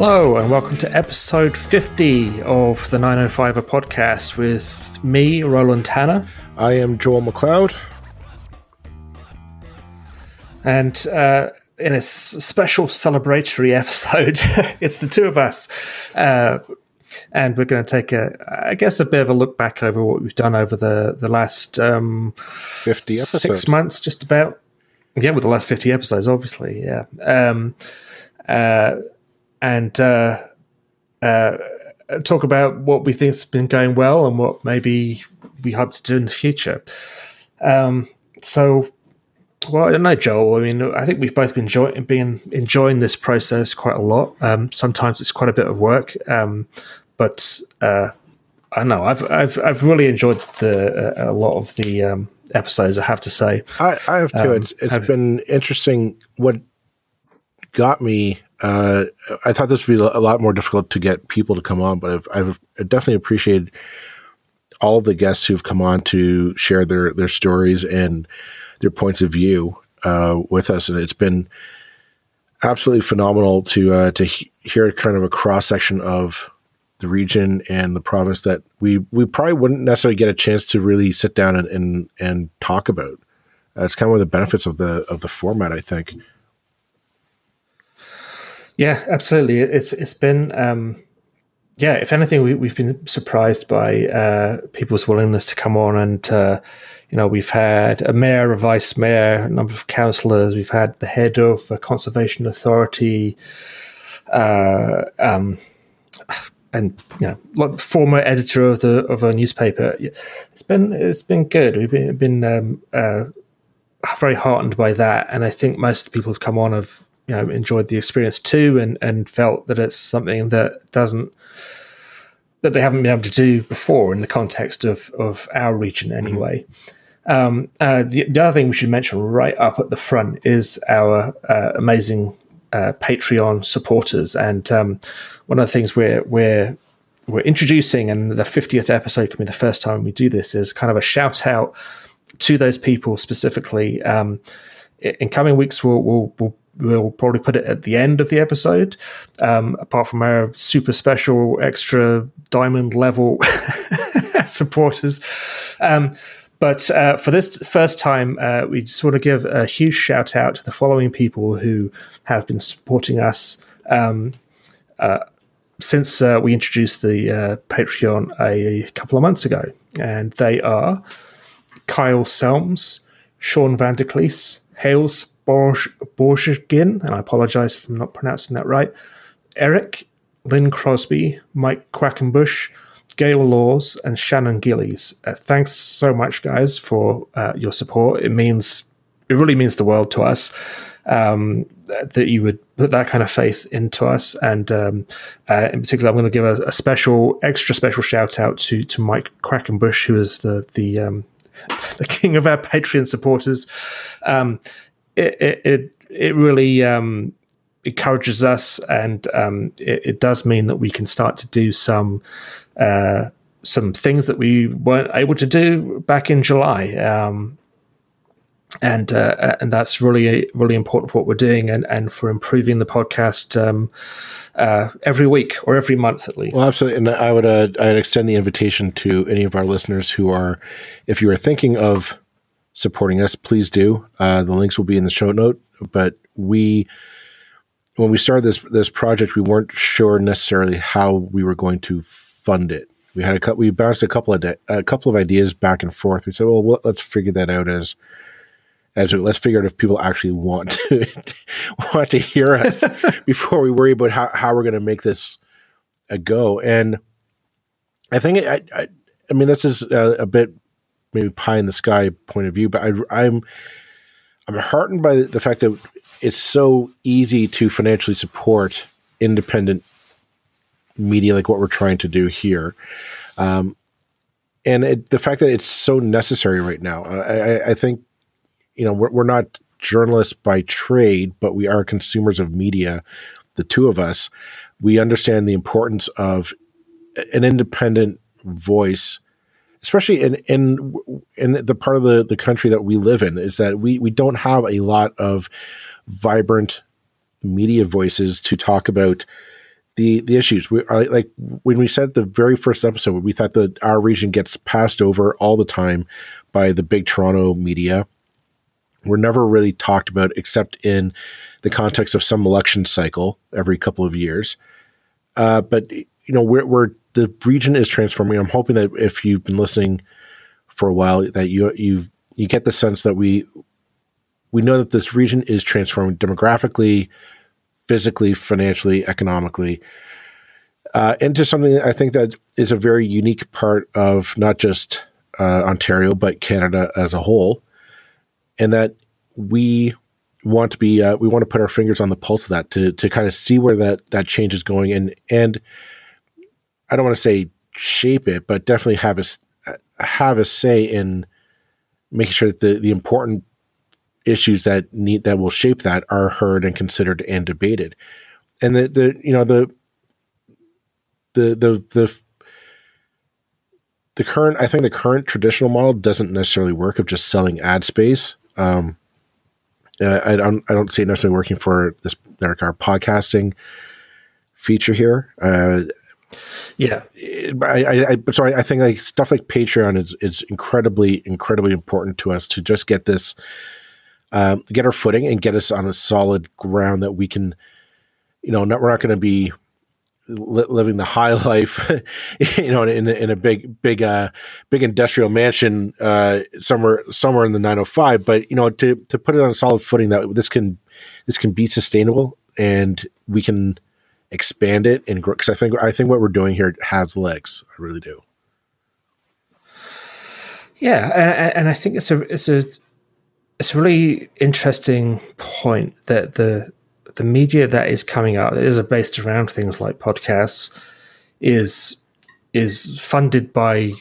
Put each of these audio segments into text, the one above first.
Hello, and welcome to episode 50 of the 905er podcast with me, Roland Tanner. I am Joel McLeod. And uh, in a special celebratory episode, it's the two of us. Uh, and we're going to take a, I guess, a bit of a look back over what we've done over the the last um, 50 episodes. six months, just about. Yeah, with the last 50 episodes, obviously. Yeah. Um, uh, and uh, uh, talk about what we think's been going well and what maybe we hope to do in the future. Um, so, well, I don't know, Joel. I mean, I think we've both been, enjoy- been enjoying this process quite a lot. Um, sometimes it's quite a bit of work, um, but uh, I don't know. I've I've I've really enjoyed the uh, a lot of the um, episodes. I have to say. I, I have too. Um, it's it's been interesting. What got me, uh, I thought this would be a lot more difficult to get people to come on, but I've, I've definitely appreciated all the guests who've come on to share their their stories and their points of view uh, with us, and it's been absolutely phenomenal to uh, to he- hear kind of a cross section of the region and the province that we we probably wouldn't necessarily get a chance to really sit down and and, and talk about. Uh, it's kind of one of the benefits of the of the format, I think. Yeah, absolutely. It's it's been um, yeah. If anything, we, we've been surprised by uh, people's willingness to come on, and uh, you know, we've had a mayor, a vice mayor, a number of councillors. We've had the head of a conservation authority, uh, um, and you know, former editor of the of a newspaper. It's been it's been good. We've been, been um, uh, very heartened by that, and I think most of the people who've come on have you know enjoyed the experience too, and and felt that it's something that doesn't that they haven't been able to do before in the context of of our region anyway. Um, uh, the, the other thing we should mention right up at the front is our uh, amazing uh, Patreon supporters, and um, one of the things we're we're we're introducing, and the 50th episode can be the first time we do this, is kind of a shout out to those people specifically. Um, in coming weeks, we'll, we'll, we'll, we'll probably put it at the end of the episode, um, apart from our super special, extra diamond level supporters. Um, but uh, for this first time, uh, we just want to give a huge shout out to the following people who have been supporting us um, uh, since uh, we introduced the uh, Patreon a couple of months ago. And they are Kyle Selms, Sean Vanderklees, Hales Borgin, and I apologize if I'm not pronouncing that right, Eric, Lynn Crosby, Mike Quackenbush, Gail Laws, and Shannon Gillies. Uh, thanks so much, guys, for uh, your support. It means it really means the world to us um, that you would put that kind of faith into us. And um, uh, in particular, I'm going to give a, a special, extra special shout out to to Mike Quackenbush, who is the the um, the king of our Patreon supporters. Um, it, it it really um, encourages us, and um, it, it does mean that we can start to do some uh, some things that we weren't able to do back in July. Um, and uh, and that's really really important for what we're doing, and, and for improving the podcast um, uh, every week or every month at least. Well, absolutely, and I would uh, I'd extend the invitation to any of our listeners who are, if you are thinking of supporting us, please do. Uh, the links will be in the show note. But we, when we started this this project, we weren't sure necessarily how we were going to fund it. We had a cou- we bounced a couple of de- a couple of ideas back and forth. We said, well, well, let's figure that out as as we- let's figure out if people actually want to want to hear us before we worry about how, how we're going to make this a go. And I think I, I, I mean, this is a, a bit maybe pie in the sky point of view, but I, I'm I'm heartened by the, fact that it's so easy to financially support independent media like what we're trying to do here. Um, and it, the fact that it's so necessary right now, Uh, I, I, I think, you know, we're, we're not journalists by trade, but we are consumers of media. The two of us, we understand the importance of an independent voice, especially in in in the part of the, the country that we live in, is that we we don't have a lot of vibrant media voices to talk about the the issues. We are like when we said the very first episode, we thought that our region gets passed over all the time by the big Toronto media. We're never really talked about except in the context of some election cycle every couple of years. Uh, but you know, we're, we're the region is transforming. I'm hoping that if you've been listening for a while, that you you you get the sense that we we know that this region is transforming demographically, physically, financially, economically, uh, into something I think that is a very unique part of not just uh, Ontario but Canada as a whole, and that we want to be uh, we want to put our fingers on the pulse of that to to kind of see where that that change is going and and I don't want to say shape it, but definitely have a have a say in making sure that the the important issues that need that will shape that are heard and considered and debated. And the the you know the the the the the current I think the current traditional model doesn't necessarily work of just selling ad space. Um, I don't I don't see it necessarily working for this like our podcasting feature here. Uh, yeah, I, I, I so I, think like stuff like Patreon is is incredibly incredibly important to us to just get this, um, get our footing and get us on a solid ground that we can, you know, not, we're not going to be li- living the high life, you know, in, in a big big uh big industrial mansion uh somewhere somewhere in the 905, but you know, to to put it on a solid footing that this can this can be sustainable and we can expand it and grow because I think I think what we're doing here has legs. I really do. Yeah, and, and I think it's a it's a it's a really interesting point that the the media that is coming out that is based around things like podcasts is is funded by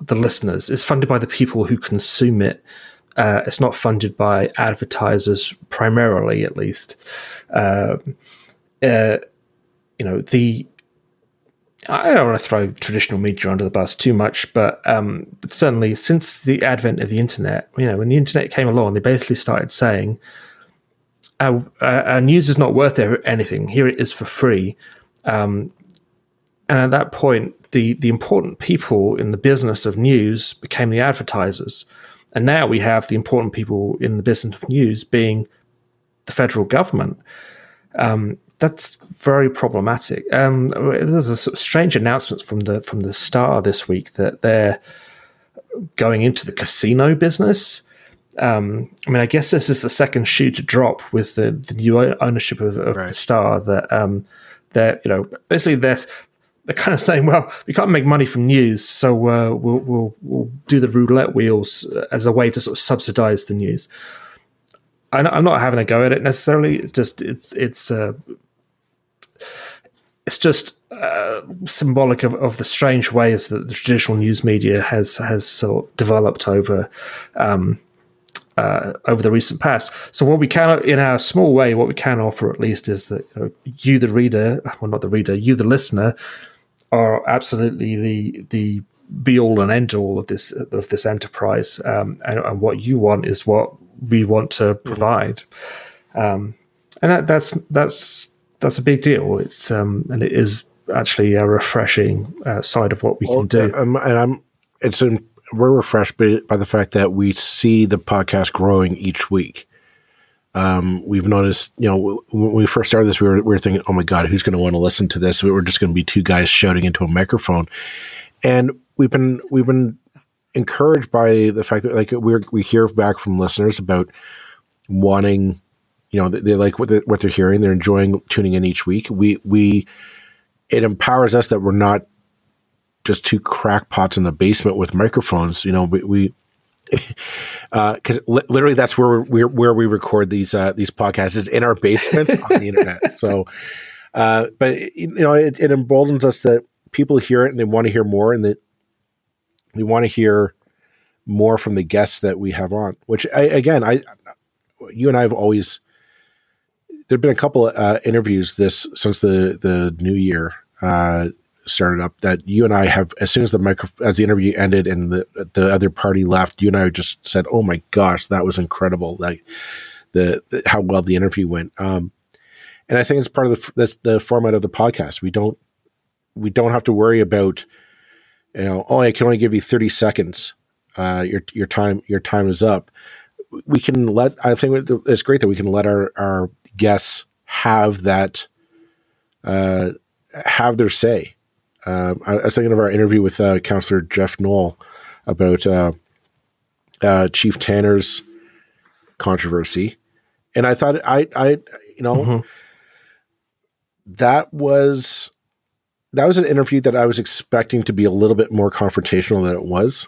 the listeners. It's funded by the people who consume it. Uh, it's not funded by advertisers primarily, at least. Uh, uh, you know the I don't want to throw traditional media under the bus too much, but, um, but certainly since the advent of the internet, you know, when the internet came along, they basically started saying, our, our news is not worth anything. Here it is for free. Um, and at that point, the, the important people in the business of news became the advertisers. And now we have the important people in the business of news being the federal government. Um, that's very problematic. Um, there's a sort of strange announcement from the from the Star this week that they're going into the casino business. Um, I mean, I guess this is the second shoe to drop with the, the new ownership of, of right. the Star. That um, they're you know basically they're they're kind of saying, well, we can't make money from news, so uh, we'll, we'll we'll do the roulette wheels as a way to sort of subsidize the news. I'm not having a go at it necessarily. It's just it's it's uh, it's just uh, symbolic of, of the strange ways that the traditional news media has has sort of developed over um, uh, over the recent past. So what we can, in our small way, what we can offer at least is that you, know, you, the reader, well, not the reader, you, the listener, are absolutely the the be all and end all of this of this enterprise, um, and, and, what you want is what we want to provide, um, and that, that's that's that's a big deal. It's um, and it is actually a refreshing uh, side of what we well, can do. And, and I'm it's in, we're refreshed by, by, the fact that we see the podcast growing each week. Um, we've noticed, you know, when we first started this, we were, we were thinking, oh my God, who's going to want to listen to this? We were just going to be two guys shouting into a microphone. And we've been, we've been encouraged by the fact that like we we hear back from listeners about wanting you know, they, they like what, they, what they're hearing. They're enjoying tuning in each week. We, we, it empowers us that we're not just two crackpots in the basement with microphones. You know, we, we because uh, li- literally that's where we where we record these uh, these podcasts is in our basement on the internet. So, uh, but you know, it, it, emboldens us that people hear it and they want to hear more, and that they want to hear more from the guests that we have on. Which I, again, I you and I have always there've been a couple of uh, interviews this since the the new year uh, started up that you and I have as soon as the micro as the interview ended and the the other party left, you and I just said, "Oh my gosh, that was incredible!" Like the, the how well the interview went. Um, and I think it's part of the that's the format of the podcast. We don't we don't have to worry about you know oh I can only give you thirty seconds. Uh, your your time your time is up. We can let I think it's great that we can let our our guests have that uh, have their say. Uh, I, I, was thinking of our interview with uh, Councillor Jeff Knoll about uh, uh, Chief Tanner's controversy, and I thought I I you know mm-hmm. that was that was an interview that I was expecting to be a little bit more confrontational than it was.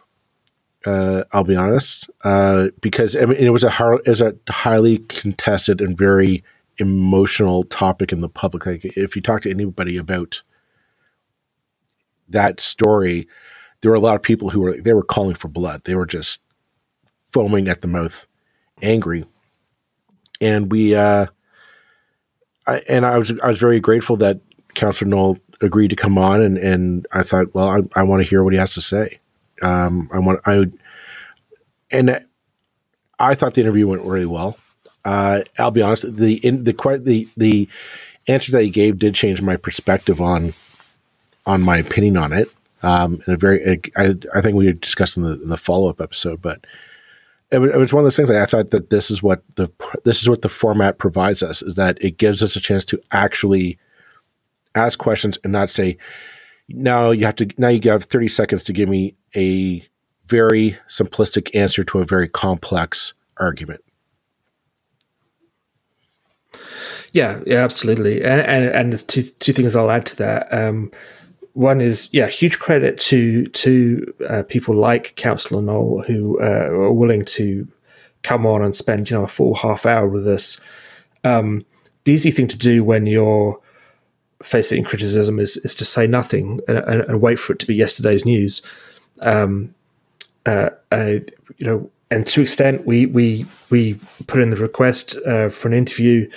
Uh, I'll be honest, uh, because I mean, it was a hard, it was a highly contested and very emotional topic in the public. Like if you talk to anybody about that story, there were a lot of people who were they were calling for blood. They were just foaming at the mouth, angry, and we. Uh, I, and I was I was very grateful that Councillor Knoll agreed to come on, and, and I thought, well, I, I want to hear what he has to say. Um, I want I, and I thought the interview went really well. Uh, I'll be honest. The in the the the answers that he gave did change my perspective on on my opinion on it. Um, in a very, I, I think we discussed in the, in the follow up episode, but it, it, was one of those things. I thought that this is what the this is what the format provides us is that it gives us a chance to actually ask questions and not say, now you have to now you have thirty seconds to give me a very simplistic answer to a very complex argument. Yeah, yeah, absolutely. And and, and there's two two things I'll add to that. Um, one is yeah, huge credit to to uh, people like Councillor Knoll who uh, are willing to come on and spend you know a full half hour with us. Um, the easy thing to do when you're facing criticism is is to say nothing and, and, and wait for it to be yesterday's news. Um, uh, you know, and to extent we we we put in the request uh, for an interview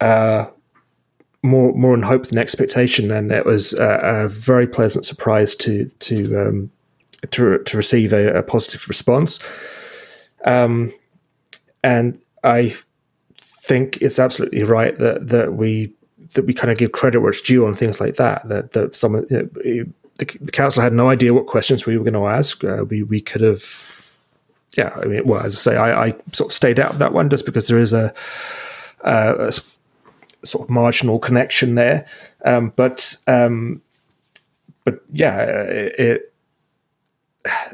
uh, more more in hope than expectation, and it was a, a very pleasant surprise to to um, to, to receive a, a positive response. Um, and I think it's absolutely right that that we that we kind of give credit where it's due on things like that. That that someone you know, the, the, council had no idea what questions we were going to ask. Uh, we we could have, yeah. I mean, well, as I say, I, I sort of stayed out of that one just because there is a, a, sort of marginal connection there. Um, but um, but yeah, it, it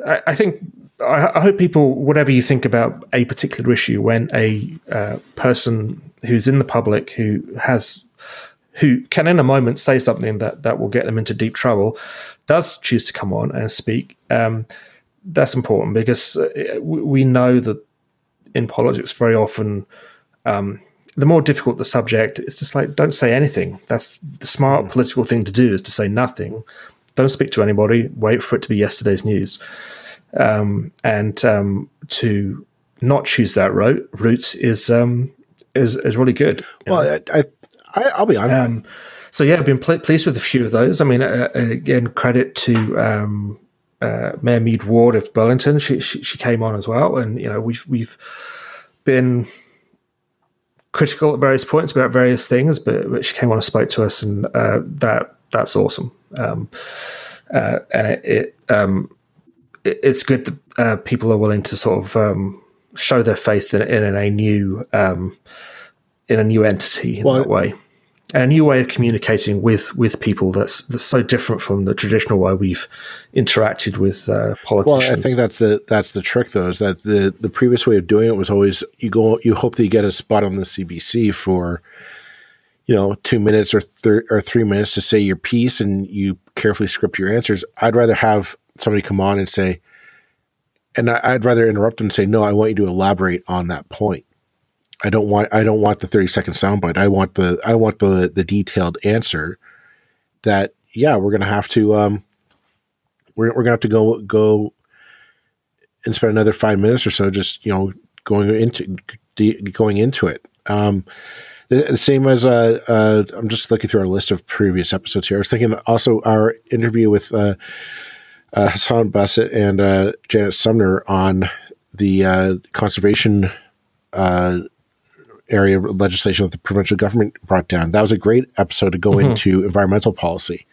I, I, think I, I, hope people, whatever you think about a particular issue, when a uh, person who's in the public who has who can in a moment say something that that will get them into deep trouble does choose to come on and speak. Um, that's important because uh, we know that in politics very often um, the more difficult the subject, it's just like don't say anything. That's the smart mm. political thing to do is to say nothing. Don't speak to anybody. Wait for it to be yesterday's news, um, and um, to not choose that route route is um, is is really good. Well, I, I will be honest. Um, so yeah, I've been pl- pleased with a few of those. I mean, uh, again, credit to um, uh, Mayor Meed Ward of Burlington. She, she, she came on as well, and you know we've we've been critical at various points about various things, but, but she came on and spoke to us, and uh, that that's awesome. Um, uh, and it, it, um, it, it's good that uh, people are willing to sort of um, show their faith in, in a new um, in a new entity in well, that way a new way of communicating with with people that's that's so different from the traditional way we've interacted with uh, politicians. Well, I think that's the that's the trick though is that the the previous way of doing it was always you go you hope that you get a spot on the CBC for you know two minutes or thir- or three minutes to say your piece and you carefully script your answers. I'd rather have somebody come on and say, and I, I'd rather interrupt them and say, no, I want you to elaborate on that point I don't want I don't want the 30 second soundbite. I want the I want the the detailed answer that yeah, we're gonna have to um we're we're gonna have to go go and spend another five minutes or so just you know going into going into it. Um, the, the same as uh, uh, I'm just looking through our list of previous episodes here. I was thinking also our interview with uh, uh, Hassaan Basit and uh, Janet Sumner on the uh, conservation uh, area of legislation that the provincial government brought down. That was a great episode to go mm-hmm. into environmental policy,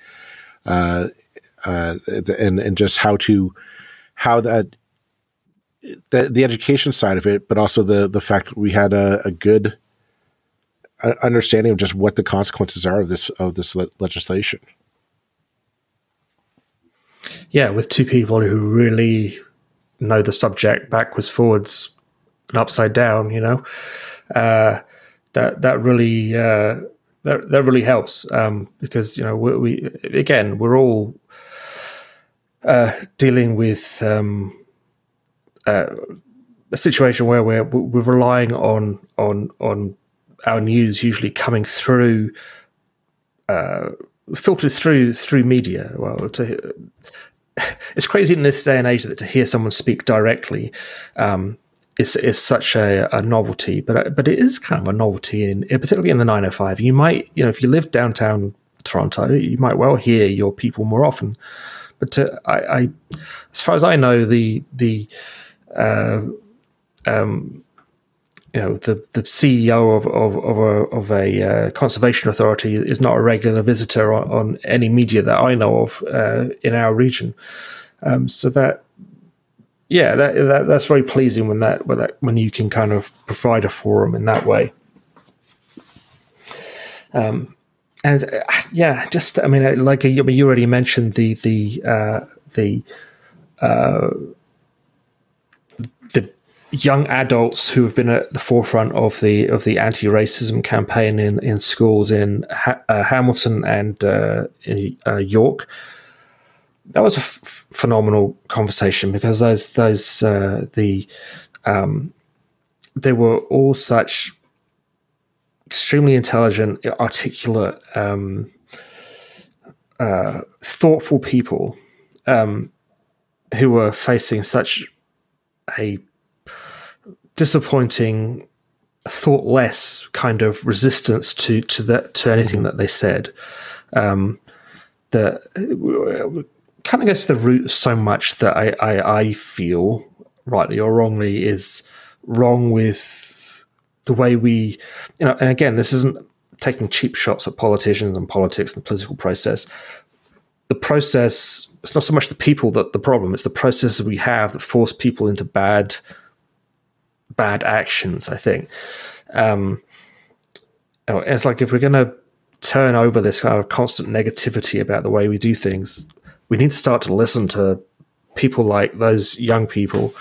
uh, uh, and and just how to how that the the education side of it, but also the the fact that we had a, a good uh, understanding of just what the consequences are of this of this le- legislation. Yeah, with two people who really know the subject backwards, forwards, upside down, you know, uh, that that really uh, that that really helps um, because you know we, we, again we're all uh, dealing with um, uh, a situation where we're we're relying on on on our news usually coming through uh, filtered through through media. Well, to, it's crazy in this day and age that to hear someone speak directly um, is is such a, a, novelty, but but it is kind of a novelty in particularly in the 905. You might you know if you live downtown Toronto, you might well hear your people more often. But to, I, I, as far as I know, the the uh, um, you know the the CEO of of of a, of a uh, conservation authority is not a regular visitor on, on any media that I know of uh, in our region. Um, so that yeah, that, that, that's very pleasing when that when that when you can kind of provide a forum in that way. Um, and uh, yeah, just I mean, like I mean, you already mentioned the the uh, the uh, young adults who have been at the forefront of the of the anti-racism campaign in, in schools in ha- uh, Hamilton and uh, uh, York. That was a f- phenomenal conversation because those those uh, the um, they were all such extremely intelligent, articulate, um, uh, thoughtful people um, who were facing such a disappointing, thoughtless kind of resistance to to that to anything mm-hmm. that they said. Um, that kind of gets to the root so much that I, I, I feel rightly or wrongly is wrong with the way we you know and again this isn't taking cheap shots at politicians and politics and the political process the process it's not so much the people that the problem it's the processes we have that force people into bad bad actions. I think um, oh, it's like if we're going to turn over this kind of constant negativity about the way we do things, we need to start to listen to people like those young people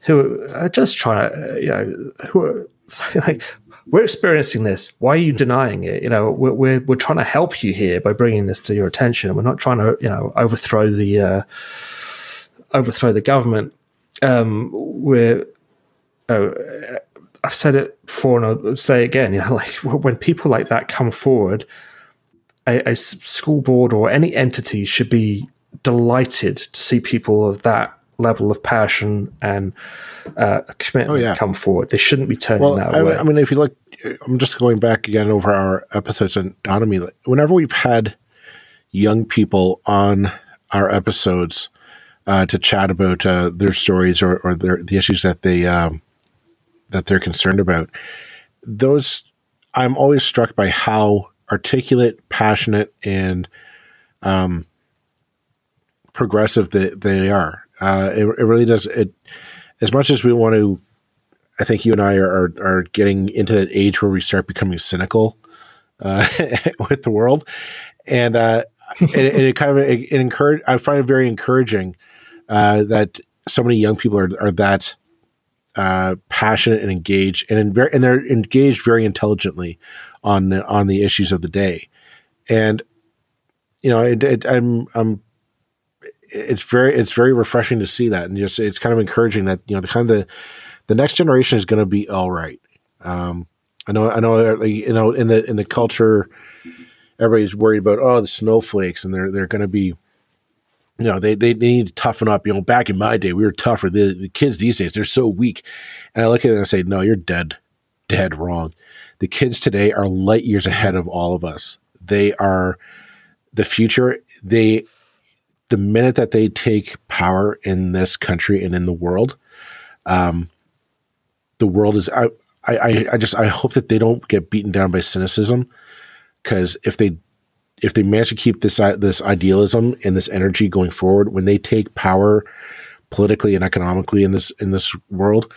who are just trying to, you know, who are like, we're experiencing this. Why are you denying it? You know, we're, we're, we're trying to help you here by bringing this to your attention. We're not trying to, you know, overthrow the, uh, overthrow the government. Um, we're, uh, I've said it before and I'll say it again. You know, like when people like that come forward, a, a school board or any entity should be delighted to see people of that level of passion and uh, commitment oh, yeah. come forward. They shouldn't be turning well, that I, away. I mean, if you look, I'm just going back again over our episodes on autonomy. Whenever we've had young people on our episodes uh, to chat about uh, their stories or, or their, the issues that they um, that they're concerned about. Those I'm always struck by how articulate, passionate, and um, progressive they, they are. Uh, it, it really does. It as much as we want to. I think you and I are are, are getting into that age where we start becoming cynical uh, with the world, and uh, it, it, kind of it, it encourage. I find it very encouraging uh, that so many young people are are that uh, passionate and engaged, and in very, and they're engaged very intelligently on the, on the issues of the day. And you know, it, it, I'm I'm it's very it's very refreshing to see that, and just it's kind of encouraging that you know the kind of the, the next generation is going to be all right. Um, I know I know uh, you know in the in the culture, everybody's worried about oh the snowflakes, and they're they're going to be you know, they, they, they need to toughen up. You know, back in my day, we were tougher. The, the kids these days, they're so weak. And I look at it and I say, no, you're dead, dead wrong. The kids today are light years ahead of all of us. They are the future. They, the minute that they take power in this country and in the world, um, the world is, I, I, I, just I hope that they don't get beaten down by cynicism because if they if they manage to keep this this idealism and this energy going forward, when they take power politically and economically in this in this world,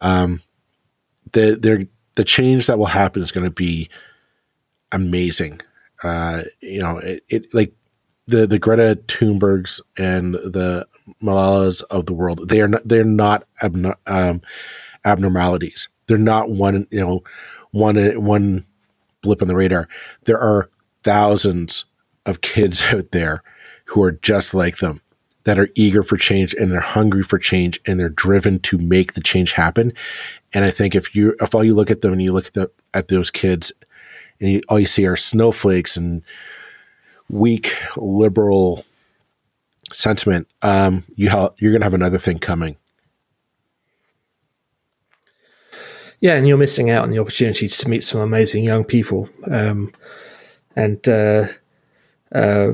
um, the the change that will happen is going to be amazing. Uh, you know, it, it, like the the Greta Thunbergs and the Malalas of the world. They are not they're not abno- um, abnormalities. They're not one you know one one blip on the radar. There are thousands of kids out there who are just like them that are eager for change and they're hungry for change and they're driven to make the change happen. And I think if you if all you look at them and you look at the, at those kids and you, all you see are snowflakes and weak liberal sentiment, um, you ha- you're going to have another thing coming. Yeah, and you're missing out on the opportunity to meet some amazing young people. Um, and uh, uh,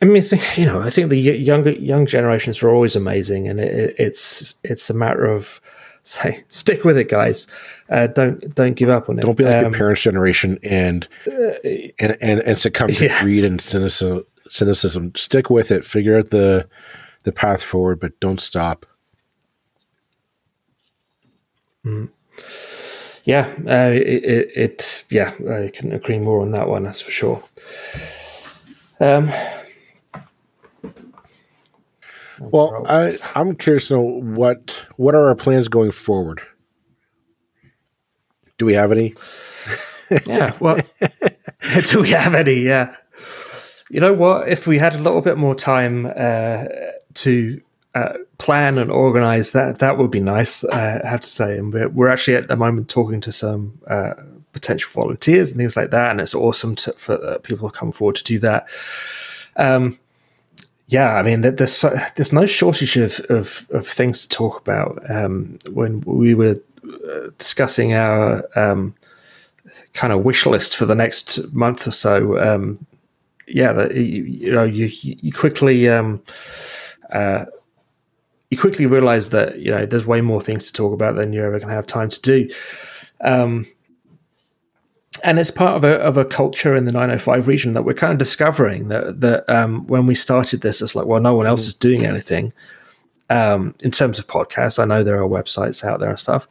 I mean, I think, you know, I think the younger young generations are always amazing, and it, it's it's a matter of say stick with it, guys. Uh, don't don't give up on it. Don't be like um, your parents' generation and and and, and succumb to yeah. greed and cynicism. Cynicism. Stick with it. Figure out the the path forward, but don't stop. Mm. Yeah, uh, it, it, it, Yeah, I can agree more on that one. That's for sure. Um, well, I, I'm curious to know what what are our plans going forward. Do we have any? yeah. Well, do we have any? Yeah. You know what? If we had a little bit more time uh, to uh, plan and organize, that that would be nice. Uh, I have to say, and we're, we're actually at the moment talking to some uh, potential volunteers and things like that, and it's awesome to, for uh, people to come forward to do that. Um, yeah, I mean, there's so, there's no shortage of, of, of things to talk about. Um, when we were discussing our um, kind of wish list for the next month or so, um, yeah, the, you, you, know, you you quickly um, uh, you quickly realize that you know there's way more things to talk about than you're ever going to have time to do. Um, and it's part of a of a culture in the 905 region that we're kind of discovering that that um, when we started this, it's like, well, no one else is doing anything. Um, in terms of podcasts, I know there are websites out there and stuff,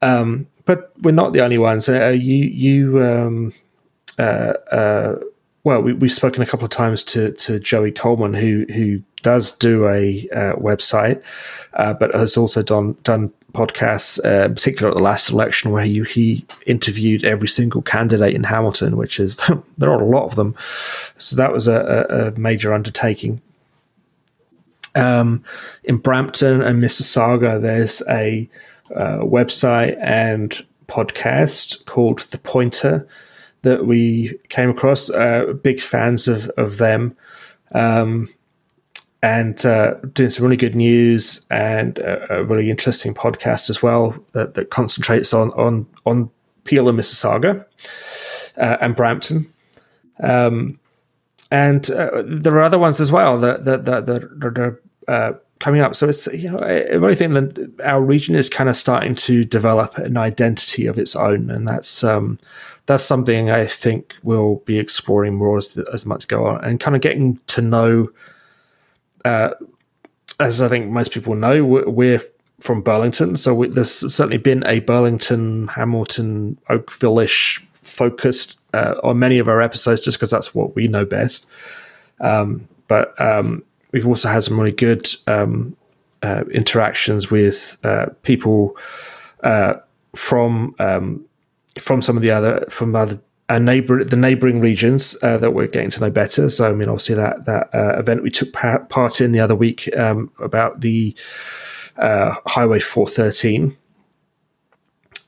um, but we're not the only ones. Uh, you you um, uh, uh, well, we, have spoken a couple of times to to Joey Coleman, who who does do a uh, website, uh, but has also done done podcasts, uh, particularly at the last election, where he, he interviewed every single candidate in Hamilton, which is there are a lot of them. So that was a, a major undertaking. Um, in Brampton and Mississauga, there's a uh, website and podcast called The Pointer that we came across. Uh, big fans of of them. Um, and uh, doing some really good news and a, a, really interesting podcast as well that, that concentrates on on on Peel and Mississauga uh, and Brampton. Um, and uh, there are other ones as well that that that, that are uh, coming up. So it's you know I really think that our region is kind of starting to develop an identity of its own, and that's um, that's something I think we'll be exploring more as as much go on, and kind of getting to know uh, as I think most people know, we're, from Burlington, so we, there's certainly been a Burlington, Hamilton, Oakville-ish focused uh, on many of our episodes, just because that's what we know best. Um, but um, we've also had some really good um, uh, interactions with uh, people uh, from um, from some of the other from other neighbor the neighboring regions uh, that we're getting to know better. So, I mean, obviously that that uh, event we took part in the other week um, about the uh, Highway 413,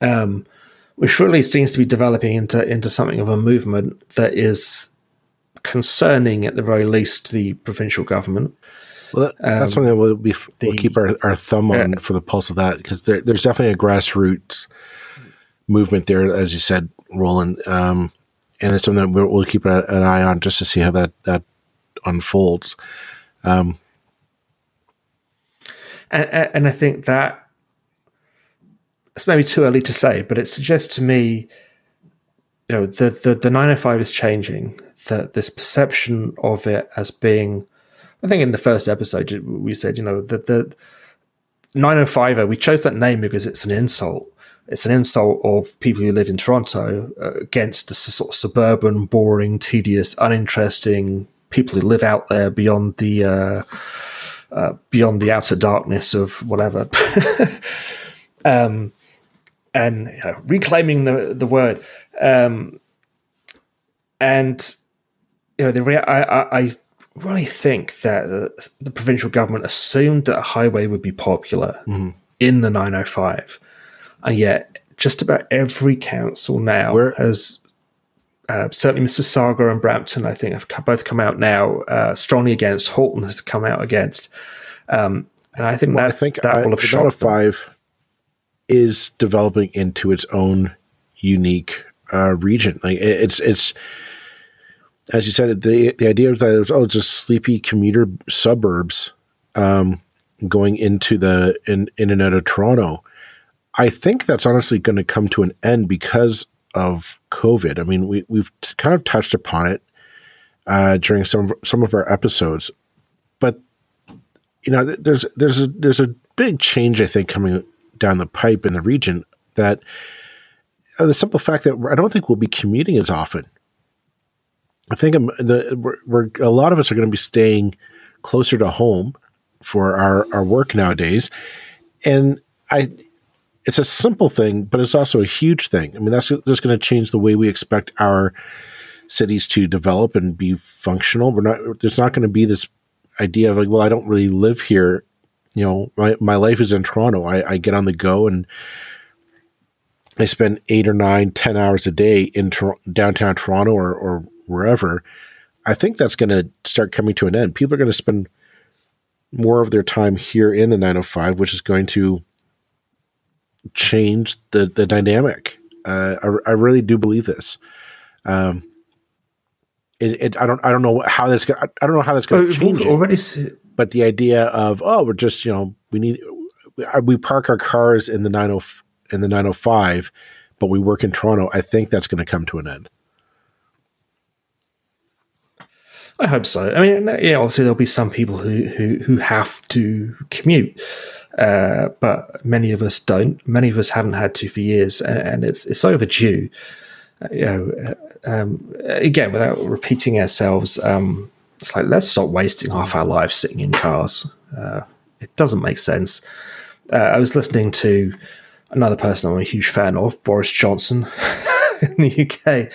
um, which really seems to be developing into into something of a movement that is concerning, at the very least, the provincial government. Well, that, that's um, something that we'll, be, we'll keep our, our thumb on for the pulse of that because there, there's definitely a grassroots movement there, as you said, Roland. Um, and it's something that we'll, keep an eye on just to see how that that unfolds. Um, and, and I think that it's maybe too early to say, but it suggests to me, you know, the the, the 905 is changing. That this perception of it as being, I think in the first episode we said, you know, that the 905 we chose that name because it's an insult. It's an insult of people who live in Toronto uh, against the sort of suburban, boring, tedious, uninteresting people who live out there beyond the uh, uh, beyond the outer darkness of whatever. um, and you know, reclaiming the the word. Um, and you know, the rea- I, I, I really think that the, the, provincial government assumed that a highway would be popular mm-hmm. in the 905, and yet just about every council now Where- has. Uh, certainly, Mississauga and Brampton, I think, have both come out now uh, strongly against. Halton has come out against, um, and I think well, that I think that I, will have shocked five is developing into its own unique uh, region. Like it's it's as you said, the the idea was that it was oh just sleepy commuter suburbs um, going into the in in and out of Toronto. I think that's honestly going to come to an end because of COVID. I mean, we we've kind of touched upon it uh, during some some of our episodes, but you know, there's there's a there's a big change I think coming down the pipe in the region that uh, the simple fact that I don't think we'll be commuting as often. I think the, we're, we're, a lot of us are going to be staying closer to home for our, our work nowadays. And I, it's a simple thing, but it's also a huge thing. I mean, that's just going to change the way we expect our cities to develop and be functional. We're not, there's not going to be this idea of like, well, I don't really live here you know, my, my life is in Toronto. I, I get on the go and I spend eight or nine, ten hours a day in Tor- downtown Toronto or, or wherever. I think that's going to start coming to an end. People are going to spend more of their time here in the 905, which is going to change the, the dynamic. Uh, I, I really do believe this. Um, it, it, I don't I don't know how that's going I don't know how that's going to change. Already, but the idea of oh we're just you know we need we park our cars in the 90 in the 905 but we work in Toronto I think that's going to come to an end I hope so. I mean, yeah, obviously there'll be some people who who, who have to commute, uh, but many of us don't. Many of us haven't had to for years, and, and it's it's overdue. Uh, you know, uh, um, again, without repeating ourselves, um, it's like let's stop wasting half our lives sitting in cars. Uh, it doesn't make sense. Uh, I was listening to another person I'm a huge fan of, Boris Johnson, in the UK,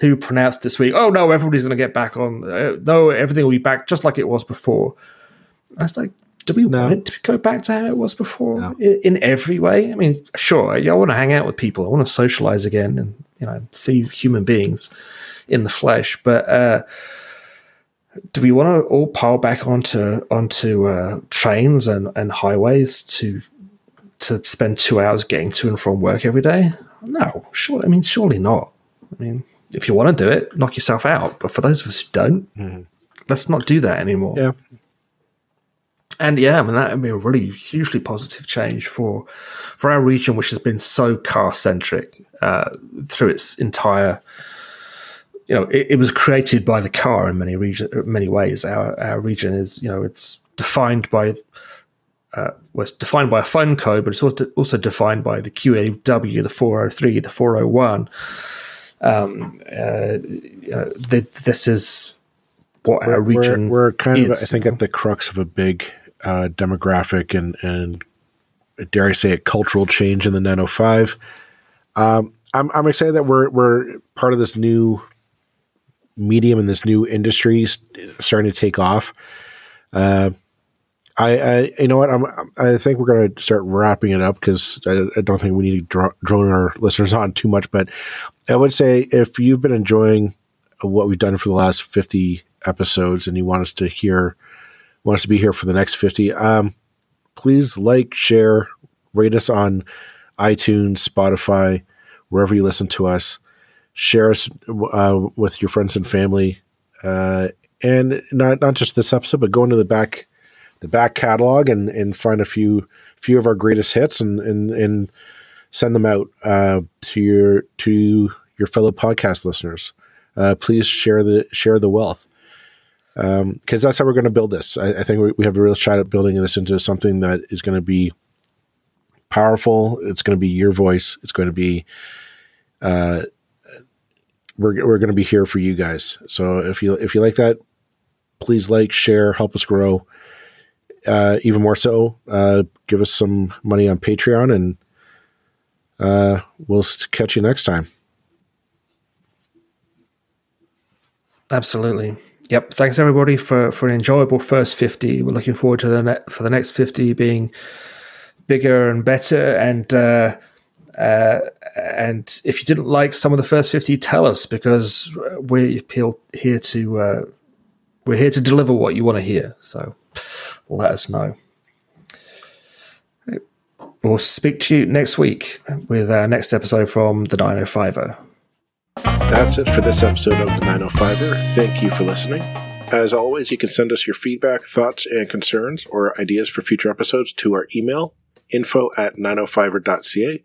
who pronounced this week, "Oh no, everybody's going to get back on. Uh, no, everything will be back just like it was before." I was like, "Do we no. want to go back to how it was before no. in, in, every way?" I mean, sure, I want to hang out with people, I want to socialize again, and you know, see human beings in the flesh, but. Uh, do we want to all pile back onto onto uh, trains and, and highways to to spend two hours getting to and from work every day? No, sure. I mean, surely not. I mean, if you want to do it, knock yourself out. But for those of us who don't, mm-hmm. let's not do that anymore. Yeah. And yeah, I mean that would be a really hugely positive change for for our region, which has been so car centric uh, through its entire you know, it, it, was created by the car in many region, many ways. Our our region is, you know, it's defined by uh, was defined by a phone code, but it's also also defined by the QEW, the 403, the 401. Um, uh, the, this is what we're, our region. We're, we're kind is, of, I think, at the crux of a big uh, demographic and and dare I say it, cultural change in the 905. Um, I'm I'm excited that we're we're part of this new medium in this new industry starting to take off. Uh, I, I, you know what? I'm, I think we're going to start wrapping it up because I, I, don't think we need to drone our listeners on too much. But I would say if you've been enjoying what we've done for the last 50 episodes and you want us to hear, want us to be here for the next 50, um, please like, share, rate us on iTunes, Spotify, wherever you listen to us share us uh, with your friends and family, uh, and not not just this episode, but go into the back the back catalog and and find a few few of our greatest hits and and and send them out uh, to your to your fellow podcast listeners. Uh, please share the share the wealth because um, that's how we're going to build this. I, I think we, we, have a real shot at building this into something that is going to be powerful. It's going to be your voice. It's going to be uh, we're we're going to be here for you guys. So if you if you like that, please like, share, help us grow. Uh, even more so, uh, give us some money on Patreon, and uh, we'll catch you next time. Absolutely. Yep. Thanks everybody for for an enjoyable first fifty. We're looking forward to the net for the next fifty being bigger and better. And uh, uh, and if you didn't like some of the first fifty, tell us because we're here to uh, we're here to deliver what you want to hear. So let us know. We'll speak to you next week with our next episode from the 905er. That's it for this episode of the 905er. Thank you for listening. As always, you can send us your feedback, thoughts, and concerns or ideas for future episodes to our email, info at 905er.ca.